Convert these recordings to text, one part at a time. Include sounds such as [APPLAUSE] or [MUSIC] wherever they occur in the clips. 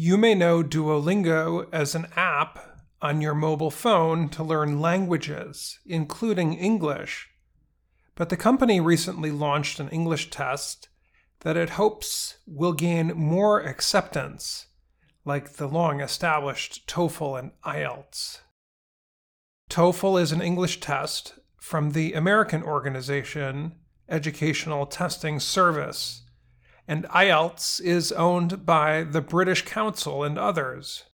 You may know Duolingo as an app on your mobile phone to learn languages, including English. But the company recently launched an English test that it hopes will gain more acceptance, like the long established TOEFL and IELTS. TOEFL is an English test from the American organization Educational Testing Service, and IELTS is owned by the British Council and others.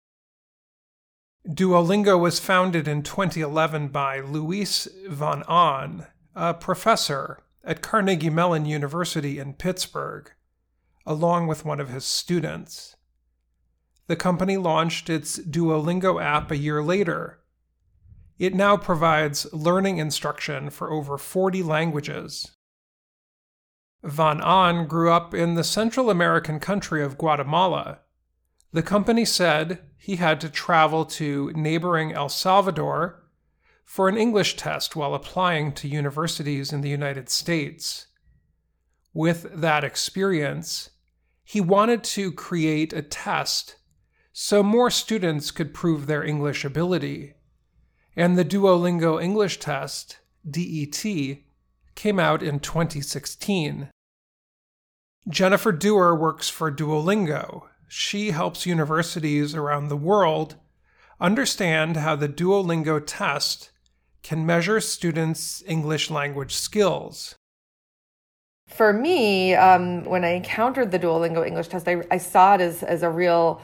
Duolingo was founded in 2011 by Luis von Ahn, a professor at Carnegie Mellon University in Pittsburgh, along with one of his students. The company launched its Duolingo app a year later. It now provides learning instruction for over 40 languages. Von Ahn grew up in the Central American country of Guatemala. The company said he had to travel to neighboring El Salvador for an English test while applying to universities in the United States. With that experience, he wanted to create a test so more students could prove their English ability. And the Duolingo English Test, DET, came out in 2016. Jennifer Dewar works for Duolingo. She helps universities around the world understand how the Duolingo test can measure students' English language skills. For me, um, when I encountered the Duolingo English test, I, I saw it as, as a real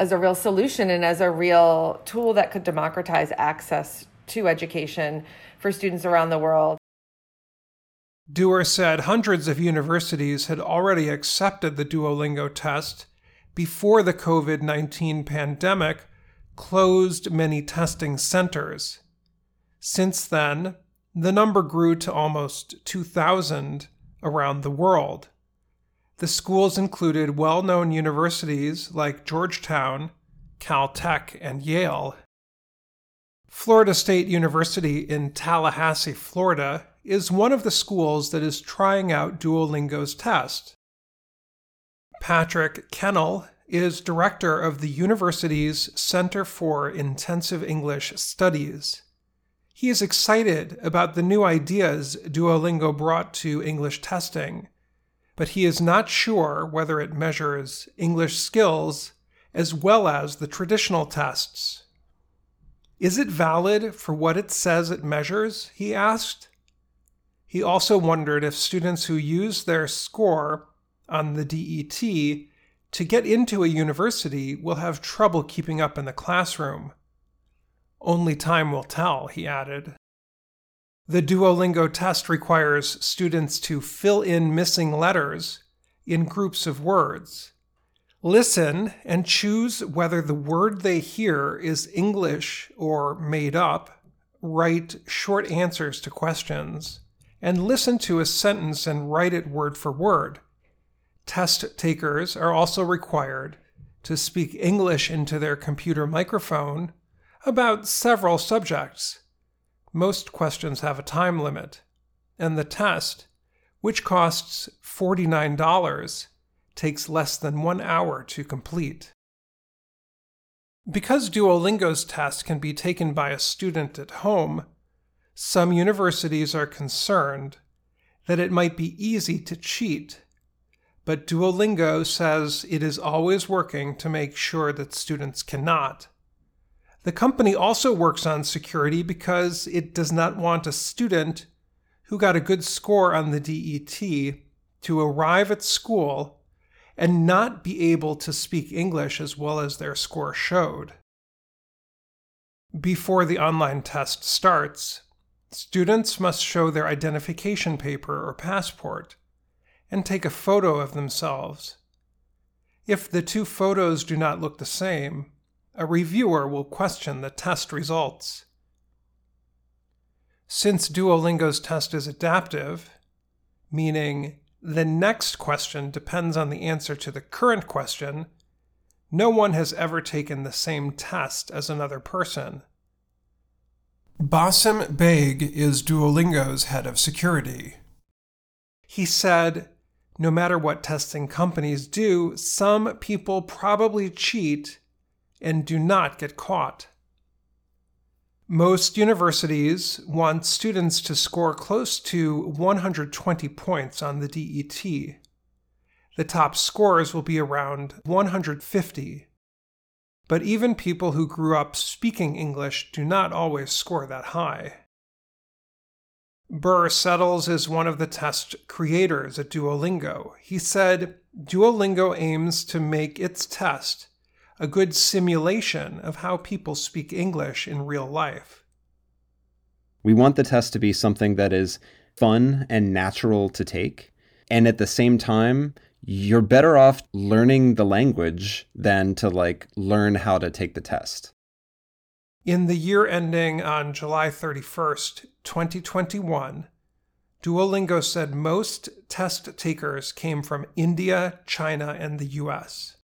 as a real solution and as a real tool that could democratize access to education for students around the world. Dewar said hundreds of universities had already accepted the Duolingo test before the COVID 19 pandemic closed many testing centers. Since then, the number grew to almost 2,000 around the world. The schools included well known universities like Georgetown, Caltech, and Yale. Florida State University in Tallahassee, Florida, is one of the schools that is trying out Duolingo's test. Patrick Kennel is director of the university's Center for Intensive English Studies. He is excited about the new ideas Duolingo brought to English testing, but he is not sure whether it measures English skills as well as the traditional tests. Is it valid for what it says it measures? he asked. He also wondered if students who use their score on the DET to get into a university will have trouble keeping up in the classroom. Only time will tell, he added. The Duolingo test requires students to fill in missing letters in groups of words. Listen and choose whether the word they hear is English or made up. Write short answers to questions. And listen to a sentence and write it word for word. Test takers are also required to speak English into their computer microphone about several subjects. Most questions have a time limit, and the test, which costs $49, takes less than one hour to complete. Because Duolingo's test can be taken by a student at home, some universities are concerned that it might be easy to cheat. But Duolingo says it is always working to make sure that students cannot. The company also works on security because it does not want a student who got a good score on the DET to arrive at school and not be able to speak English as well as their score showed. Before the online test starts, students must show their identification paper or passport and take a photo of themselves. If the two photos do not look the same, a reviewer will question the test results. Since Duolingo's test is adaptive, meaning the next question depends on the answer to the current question, no one has ever taken the same test as another person. Basim Baig is Duolingo's head of security. He said, no matter what testing companies do, some people probably cheat and do not get caught. Most universities want students to score close to 120 points on the DET. The top scores will be around 150. But even people who grew up speaking English do not always score that high. Burr Settles is one of the test creators at Duolingo. He said Duolingo aims to make its test a good simulation of how people speak English in real life. We want the test to be something that is fun and natural to take. And at the same time, you're better off learning the language than to like learn how to take the test. In the year ending on July 31st, 2021, Duolingo said most test takers came from India, China, and the US.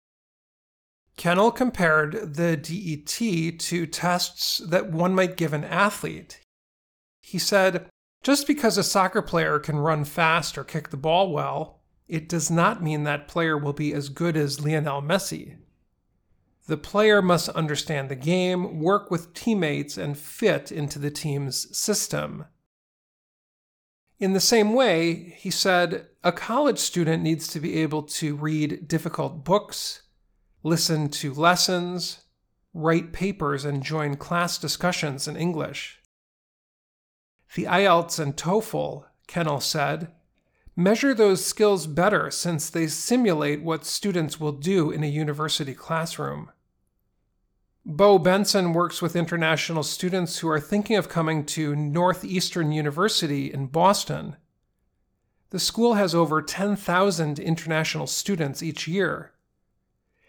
Kennel compared the DET to tests that one might give an athlete. He said, just because a soccer player can run fast or kick the ball well, it does not mean that player will be as good as Lionel Messi. The player must understand the game, work with teammates, and fit into the team's system. In the same way, he said, a college student needs to be able to read difficult books, listen to lessons, write papers, and join class discussions in English. The IELTS and TOEFL, Kennel said, measure those skills better since they simulate what students will do in a university classroom. Bo Benson works with international students who are thinking of coming to Northeastern University in Boston. The school has over 10,000 international students each year.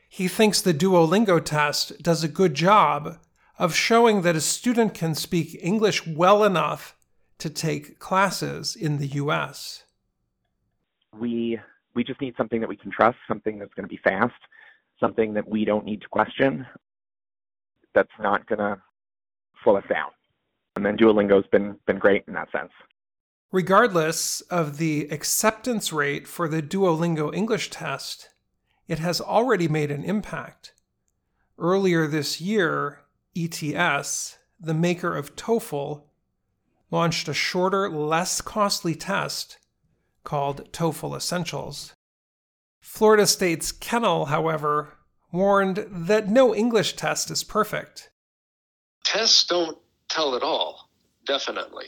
He thinks the Duolingo test does a good job of showing that a student can speak English well enough to take classes in the US. We we just need something that we can trust, something that's going to be fast, something that we don't need to question that's not going to slow us down. And then Duolingo's been been great in that sense. Regardless of the acceptance rate for the Duolingo English test, it has already made an impact. Earlier this year, ETS, the maker of TOEFL, launched a shorter, less costly test called TOEFL Essentials. Florida State's Kennel, however, warned that no English test is perfect. Tests don't tell it all, definitely.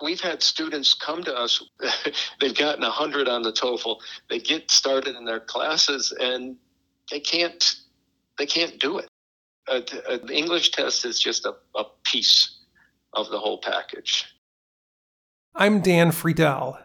We've had students come to us, [LAUGHS] they've gotten 100 on the TOEFL, they get started in their classes and they can't they can't do it. An English test is just a, a piece of the whole package. I'm Dan Friedell.